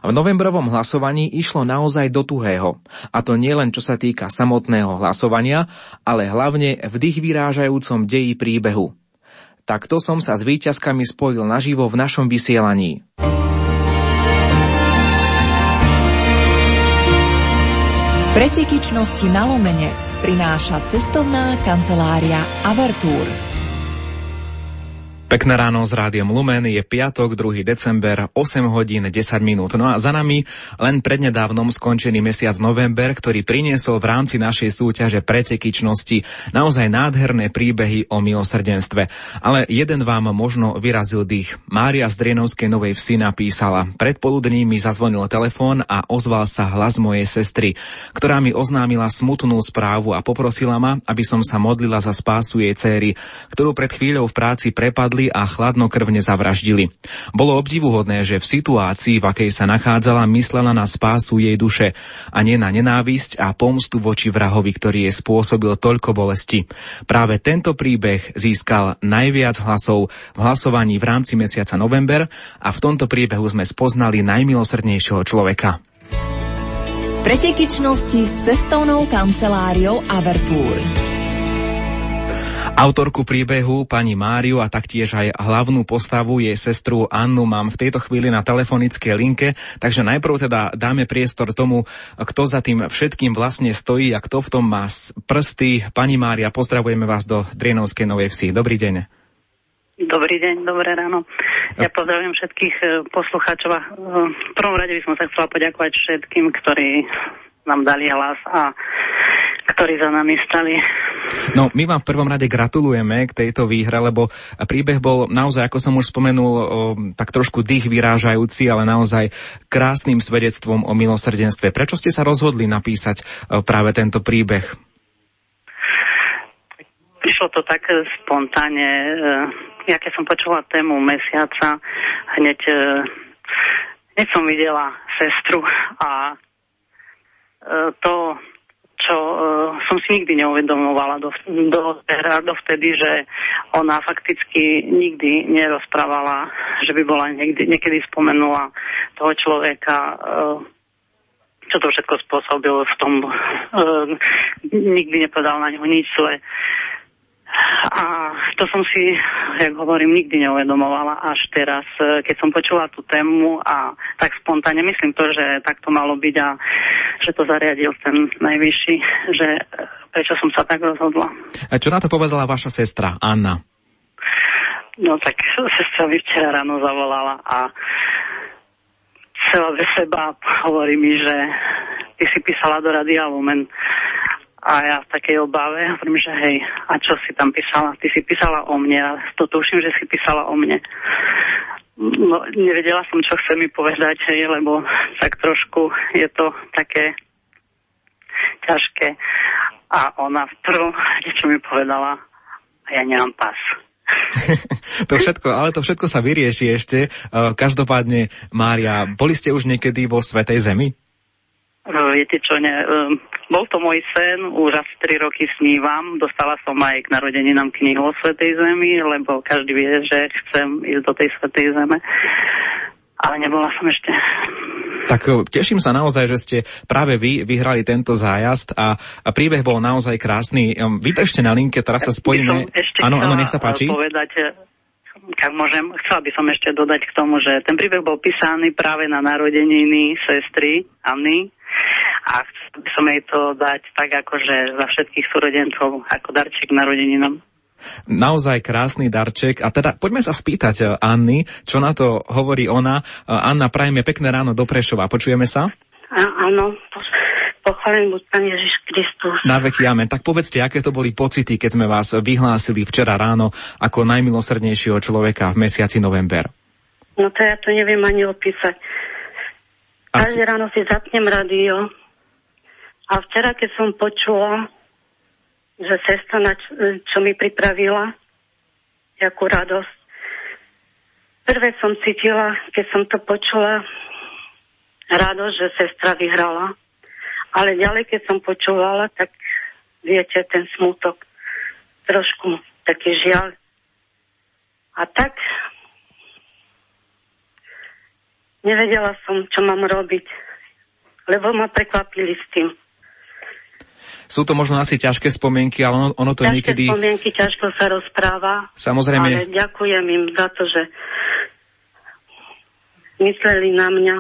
V novembrovom hlasovaní išlo naozaj do tuhého. A to nielen čo sa týka samotného hlasovania, ale hlavne v dých vyrážajúcom deji príbehu. Takto som sa s výťazkami spojil naživo v našom vysielaní. Pretekyčnosti na lomene prináša cestovná kancelária Avertúr. Pekné ráno s rádiom Lumen, je piatok, 2. december, 8 hodín 10 minút. No a za nami len prednedávnom skončený mesiac november, ktorý priniesol v rámci našej súťaže pretekyčnosti naozaj nádherné príbehy o milosrdenstve. Ale jeden vám možno vyrazil dých. Mária z Drienovskej Novej Vsi napísala. Predpoludní mi zazvonil telefón a ozval sa hlas mojej sestry, ktorá mi oznámila smutnú správu a poprosila ma, aby som sa modlila za spásu jej céry, ktorú pred chvíľou v práci prepadli napadli a chladnokrvne zavraždili. Bolo obdivuhodné, že v situácii, v akej sa nachádzala, myslela na spásu jej duše a nie na nenávisť a pomstu voči vrahovi, ktorý jej spôsobil toľko bolesti. Práve tento príbeh získal najviac hlasov v hlasovaní v rámci mesiaca november a v tomto príbehu sme spoznali najmilosrdnejšieho človeka. Pretekyčnosti s cestovnou kanceláriou Avertúr. Autorku príbehu, pani Máriu a taktiež aj hlavnú postavu, jej sestru Annu mám v tejto chvíli na telefonickej linke, takže najprv teda dáme priestor tomu, kto za tým všetkým vlastne stojí a kto v tom má prsty. Pani Mária, pozdravujeme vás do Drienovskej Novej Vsi. Dobrý deň. Dobrý deň, dobré ráno. Ja pozdravujem všetkých eh, poslucháčov a eh, v prvom rade by som sa chcela poďakovať všetkým, ktorí nám dali hlas a ktorí za nami stali. No, my vám v prvom rade gratulujeme k tejto výhre, lebo príbeh bol naozaj, ako som už spomenul, tak trošku dých vyrážajúci, ale naozaj krásnym svedectvom o milosrdenstve. Prečo ste sa rozhodli napísať o, práve tento príbeh? Prišlo to tak spontánne. Ja keď som počula tému mesiaca, hneď, e, hneď som videla sestru a e, to čo uh, som si nikdy neuvedomovala do, do, do vtedy, že ona fakticky nikdy nerozprávala, že by bola niekdy, niekedy spomenula toho človeka, uh, čo to všetko spôsobil v tom, uh, nikdy nepovedal na ňo nič zle. A to som si, jak hovorím, nikdy neuvedomovala až teraz, e, keď som počula tú tému a tak spontánne myslím to, že tak to malo byť a že to zariadil ten najvyšší, že e, prečo som sa tak rozhodla. A čo na to povedala vaša sestra, Anna? No tak sestra mi včera ráno zavolala a celá bez seba hovorí mi, že ty si písala do Radia Lumen a ja v takej obave hovorím, že hej, a čo si tam písala? Ty si písala o mne a to tuším, že si písala o mne. No, nevedela som, čo chce mi povedať, hej, lebo tak trošku je to také ťažké. A ona v prvom čo mi povedala, a ja nemám pas. to všetko, ale to všetko sa vyrieši ešte. Každopádne, Mária, boli ste už niekedy vo Svetej Zemi? Viete čo, ne, um, bol to môj sen, už asi 3 roky snívam. Dostala som aj k narodeninám knihu o Svetej Zemi, lebo každý vie, že chcem ísť do tej Svetej Zeme. Ale nebola som ešte. Tak uh, teším sa naozaj, že ste práve vy vyhrali tento zájazd a, a príbeh bol naozaj krásny. Vydržte na linke, teraz sa spojíme. Áno, áno, nech sa páči. povedať, ak môžem, chcela by som ešte dodať k tomu, že ten príbeh bol písaný práve na narodeniny sestry Anny, a chcel by som jej to dať tak akože za všetkých súrodencov ako darček narodeninám. Naozaj krásny darček. A teda poďme sa spýtať eh, Anny, čo na to hovorí ona. Eh, Anna, prajme pekné ráno do Prešova. Počujeme sa? áno, pochválen buď Pán Ježiš Kristus. Na veky amen. Tak povedzte, aké to boli pocity, keď sme vás vyhlásili včera ráno ako najmilosrdnejšieho človeka v mesiaci november. No to ja to neviem ani opísať. Každé ráno si zapnem rádio a včera, keď som počula, že sestra, čo, čo mi pripravila, jakú radosť, prvé som cítila, keď som to počula, radosť, že sestra vyhrala. Ale ďalej, keď som počúvala, tak viete, ten smutok, trošku taký žiaľ. A tak nevedela som, čo mám robiť, lebo ma prekvapili s tým. Sú to možno asi ťažké spomienky, ale ono, ono to ťažké niekedy... spomienky, ťažko sa rozpráva. Samozrejme. Ale ďakujem im za to, že mysleli na mňa.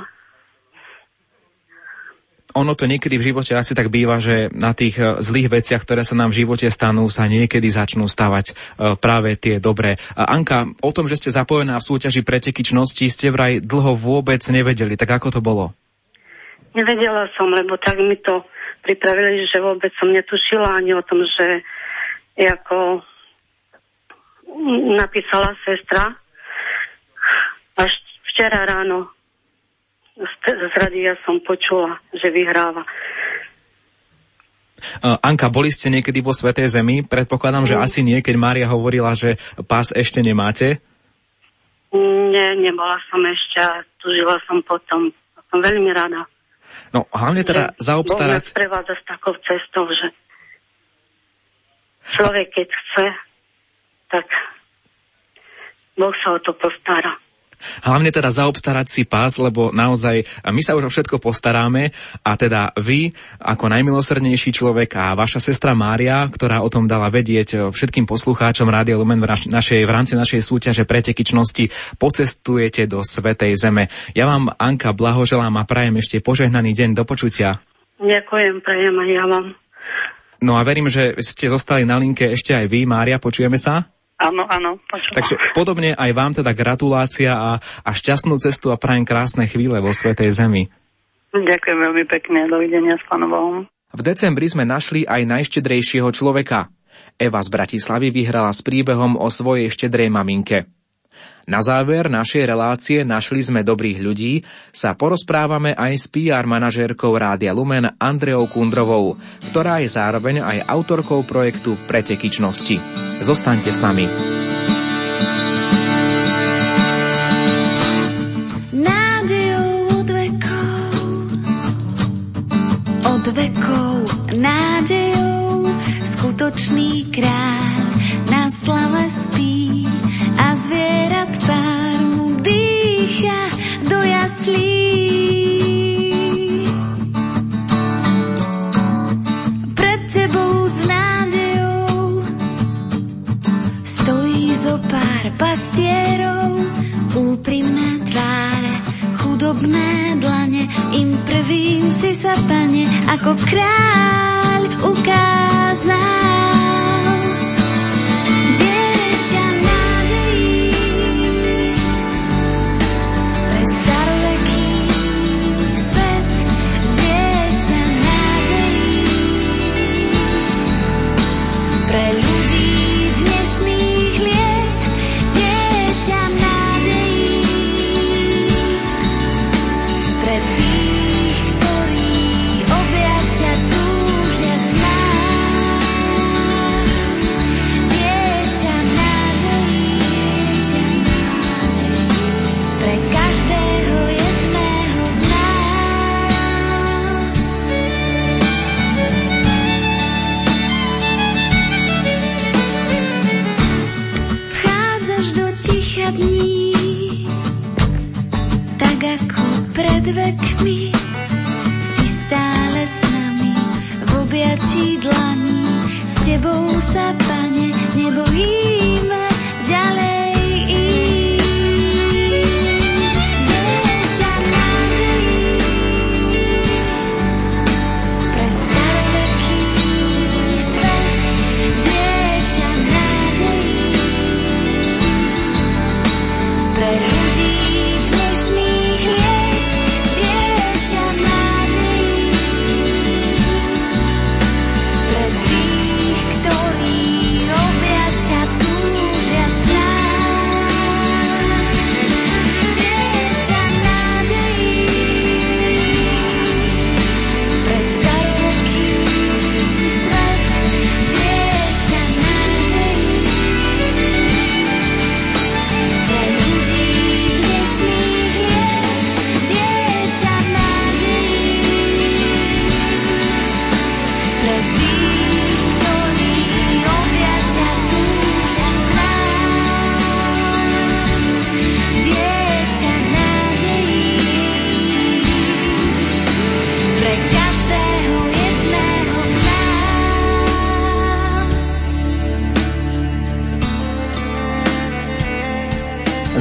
Ono to niekedy v živote asi tak býva, že na tých e, zlých veciach, ktoré sa nám v živote stanú, sa niekedy začnú stavať e, práve tie dobré. Anka, o tom, že ste zapojená v súťaži pretekyčnosti, ste vraj dlho vôbec nevedeli. Tak ako to bolo? Nevedela som, lebo tak mi to pripravili, že vôbec som netušila ani o tom, že ako napísala sestra. Až včera ráno z radia som počula, že vyhráva. Anka, boli ste niekedy vo Svetej Zemi? Predpokladám, že mm. asi nie, keď Mária hovorila, že pás ešte nemáte. Nie, nebola som ešte a tužila som potom. Som veľmi rada. No hlavne teda že zaobstarať... Boh prevádza s takou cestou, že človek keď chce, tak Boh sa o to postará. Hlavne teda zaobstarať si pás, lebo naozaj my sa už o všetko postaráme a teda vy ako najmilosrdnejší človek a vaša sestra Mária, ktorá o tom dala vedieť všetkým poslucháčom Rádia Lumen v, našej, v rámci našej súťaže pretekyčnosti, pocestujete do Svetej Zeme. Ja vám, Anka, blahoželám a prajem ešte požehnaný deň do počutia. Ďakujem, prajem aj ja vám. No a verím, že ste zostali na linke ešte aj vy, Mária, počujeme sa? Áno, áno. Počúvam. Takže podobne aj vám teda gratulácia a, a šťastnú cestu a prajem krásne chvíle vo Svetej Zemi. Ďakujem veľmi pekne. Dovidenia s Pánom V decembri sme našli aj najštedrejšieho človeka. Eva z Bratislavy vyhrala s príbehom o svojej štedrej maminke. Na záver našej relácie Našli sme dobrých ľudí sa porozprávame aj s PR manažérkou Rádia Lumen Andreou Kundrovou, ktorá je zároveň aj autorkou projektu Pretekyčnosti. Zostaňte s nami. od vekov skutočný kráľ na slave spí a zvierat pár mu dýcha do jaslí. Pred tebou s nádejou stojí zo pár pastierov, úprimné tváre, chudobné dlane, im prvým si sa pane ako kráľ ukázal.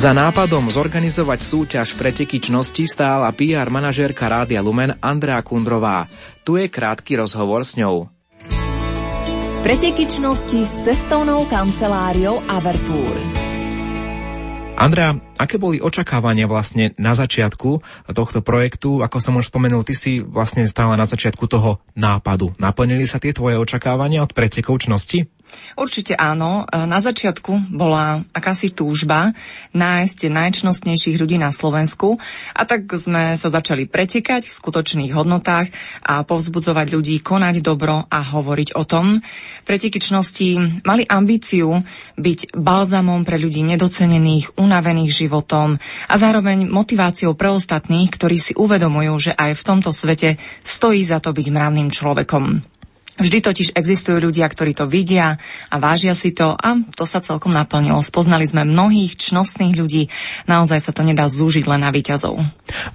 Za nápadom zorganizovať súťaž pretekyčnosti stála PR manažérka Rádia Lumen Andrea Kundrová. Tu je krátky rozhovor s ňou. Pretekyčnosti s cestovnou kanceláriou Avertúr. Andrea, aké boli očakávania vlastne na začiatku tohto projektu? Ako som už spomenul, ty si vlastne stála na začiatku toho nápadu. Naplnili sa tie tvoje očakávania od pretekov čnosti? Určite áno. E, na začiatku bola akási túžba nájsť najčnostnejších ľudí na Slovensku a tak sme sa začali pretekať v skutočných hodnotách a povzbudzovať ľudí konať dobro a hovoriť o tom. Preteky čnosti mali ambíciu byť balzamom pre ľudí nedocenených, unavených životom a zároveň motiváciou pre ostatných, ktorí si uvedomujú, že aj v tomto svete stojí za to byť mravným človekom. Vždy totiž existujú ľudia, ktorí to vidia a vážia si to a to sa celkom naplnilo. Spoznali sme mnohých čnostných ľudí, naozaj sa to nedá zúžiť len na výťazov.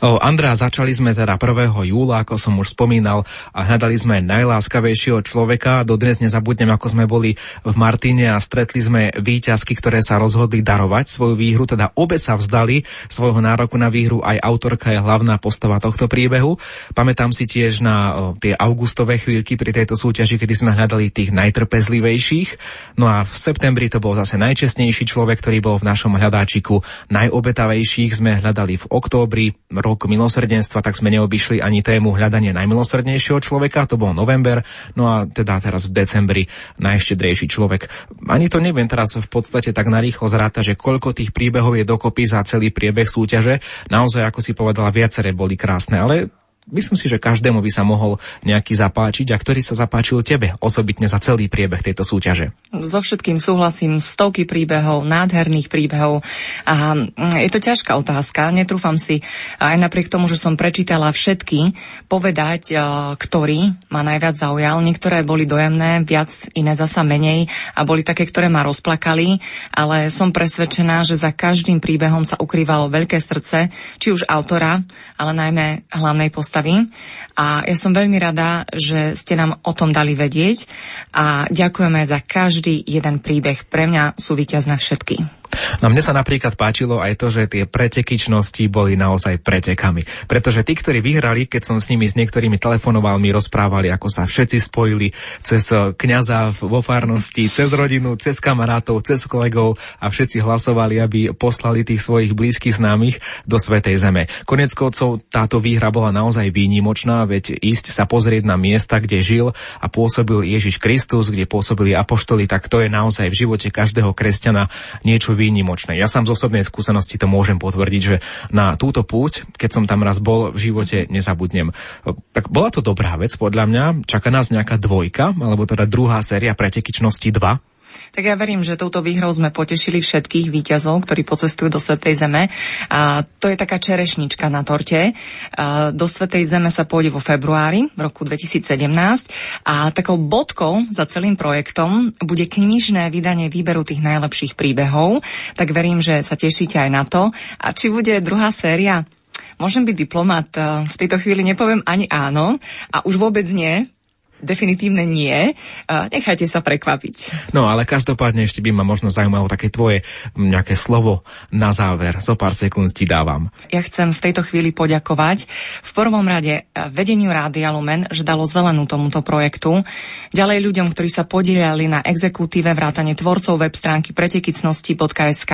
Andrá, začali sme teda 1. júla, ako som už spomínal, a hľadali sme najláskavejšieho človeka. Dodnes nezabudnem, ako sme boli v Martine a stretli sme výťazky, ktoré sa rozhodli darovať svoju výhru, teda obe sa vzdali svojho nároku na výhru, aj autorka je hlavná postava tohto príbehu. Pamätám si tiež na tie augustové chvíľky pri tejto súťaži súťaži, kedy sme hľadali tých najtrpezlivejších. No a v septembri to bol zase najčestnejší človek, ktorý bol v našom hľadáčiku. Najobetavejších sme hľadali v októbri, rok milosrdenstva, tak sme neobyšli ani tému hľadanie najmilosrdnejšieho človeka, to bol november, no a teda teraz v decembri najštedrejší človek. Ani to neviem teraz v podstate tak narýchlo zráta, že koľko tých príbehov je dokopy za celý priebeh súťaže. Naozaj, ako si povedala, viaceré boli krásne, ale myslím si, že každému by sa mohol nejaký zapáčiť a ktorý sa zapáčil tebe osobitne za celý priebeh tejto súťaže. So všetkým súhlasím, stovky príbehov, nádherných príbehov a mm, je to ťažká otázka. Netrúfam si aj napriek tomu, že som prečítala všetky, povedať, ktorý ma najviac zaujal. Niektoré boli dojemné, viac iné zasa menej a boli také, ktoré ma rozplakali, ale som presvedčená, že za každým príbehom sa ukrývalo veľké srdce, či už autora, ale najmä hlavnej postavy postaví. A ja som veľmi rada, že ste nám o tom dali vedieť a ďakujeme za každý jeden príbeh. Pre mňa sú víťazné všetky. No mne sa napríklad páčilo aj to, že tie pretekyčnosti boli naozaj pretekami. Pretože tí, ktorí vyhrali, keď som s nimi s niektorými telefonoval, mi rozprávali, ako sa všetci spojili cez eh, kňaza vo farnosti, cez rodinu, cez kamarátov, cez kolegov a všetci hlasovali, aby poslali tých svojich blízkych známych do Svetej Zeme. Konec koncov táto výhra bola naozaj výnimočná, veď ísť sa pozrieť na miesta, kde žil a pôsobil Ježiš Kristus, kde pôsobili apoštoli, tak to je naozaj v živote každého kresťana niečo výnimočné. Ja sám z osobnej skúsenosti to môžem potvrdiť, že na túto púť, keď som tam raz bol, v živote nezabudnem. Tak bola to dobrá vec, podľa mňa. Čaká nás nejaká dvojka, alebo teda druhá séria pretekyčnosti 2. Tak ja verím, že touto výhrou sme potešili všetkých výťazov, ktorí pocestujú do Svetej Zeme. A to je taká čerešnička na torte. A do Svetej Zeme sa pôjde vo februári v roku 2017 a takou bodkou za celým projektom bude knižné vydanie výberu tých najlepších príbehov. Tak verím, že sa tešíte aj na to. A či bude druhá séria? Môžem byť diplomat, v tejto chvíli nepoviem ani áno a už vôbec nie, definitívne nie. Nechajte sa prekvapiť. No ale každopádne ešte by ma možno zaujímalo také tvoje nejaké slovo na záver. Zo pár sekúnd ti dávam. Ja chcem v tejto chvíli poďakovať v prvom rade vedeniu Rádia Lumen, že dalo zelenú tomuto projektu. Ďalej ľuďom, ktorí sa podielali na exekutíve vrátane tvorcov web stránky pretekicnosti.sk,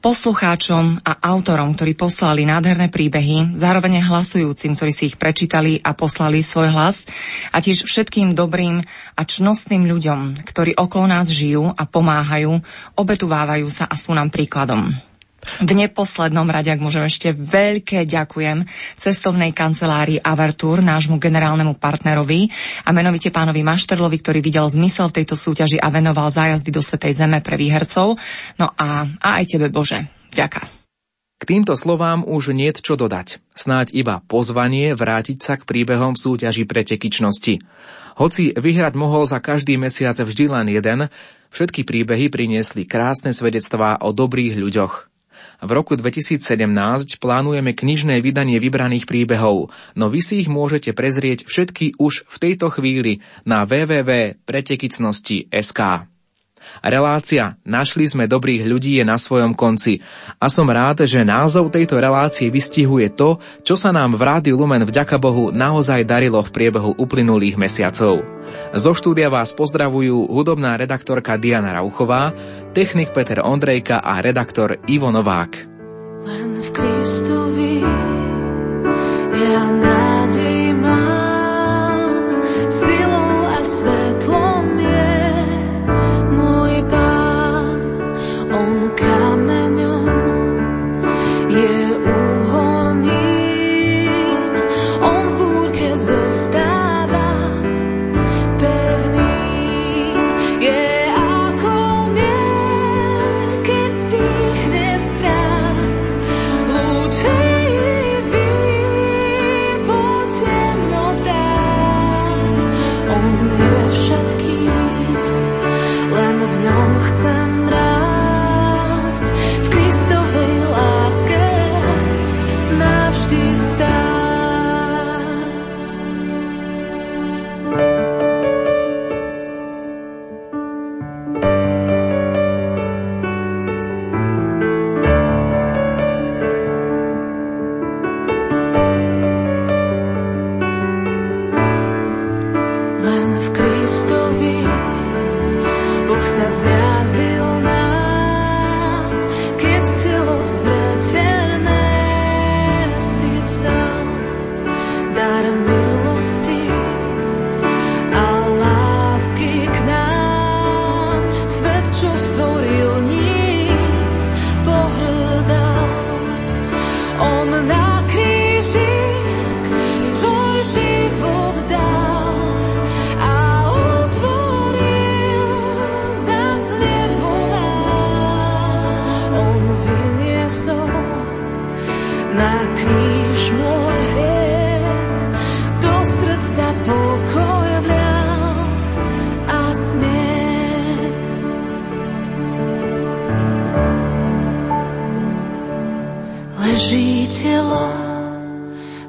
poslucháčom a autorom, ktorí poslali nádherné príbehy, zároveň hlasujúcim, ktorí si ich prečítali a poslali svoj hlas a tiež všetkým dobrým a čnostným ľuďom, ktorí okolo nás žijú a pomáhajú, obetuvávajú sa a sú nám príkladom. V neposlednom rade, ak môžem ešte veľké ďakujem cestovnej kancelárii Avertur, nášmu generálnemu partnerovi a menovite pánovi Mašterlovi, ktorý videl zmysel tejto súťaži a venoval zájazdy do Svetej Zeme pre výhercov. No a, a aj tebe Bože. Ďakujem. K týmto slovám už nie čo dodať. Snáď iba pozvanie vrátiť sa k príbehom v súťaži pretekyčnosti. Hoci vyhrať mohol za každý mesiac vždy len jeden, všetky príbehy priniesli krásne svedectvá o dobrých ľuďoch. V roku 2017 plánujeme knižné vydanie vybraných príbehov, no vy si ich môžete prezrieť všetky už v tejto chvíli na www.pretekicnosti.sk. Relácia Našli sme dobrých ľudí je na svojom konci a som rád, že názov tejto relácie vystihuje to, čo sa nám v Rádiu Lumen vďaka Bohu naozaj darilo v priebehu uplynulých mesiacov. Zo štúdia vás pozdravujú hudobná redaktorka Diana Rauchová, technik Peter Ondrejka a redaktor Ivo Novák. Len v Kristovi Leží telo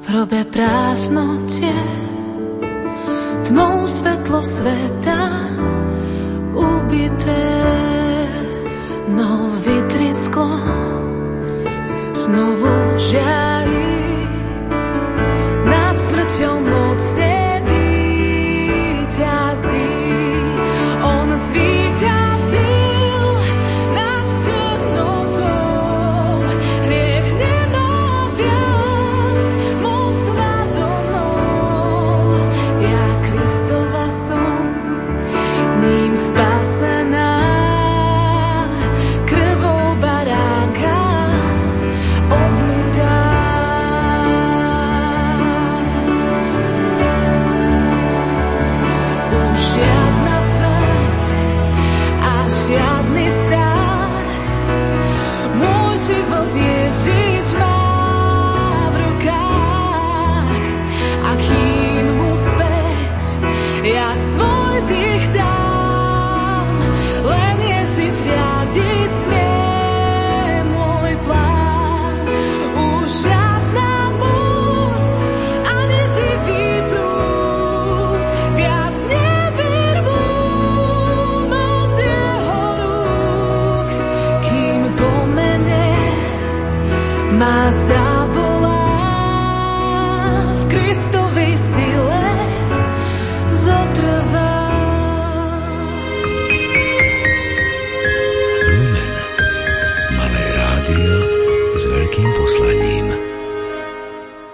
v hrobe prázdnote, tmou svetlo sveta ubité, no vytrisklo znovu žiaľ.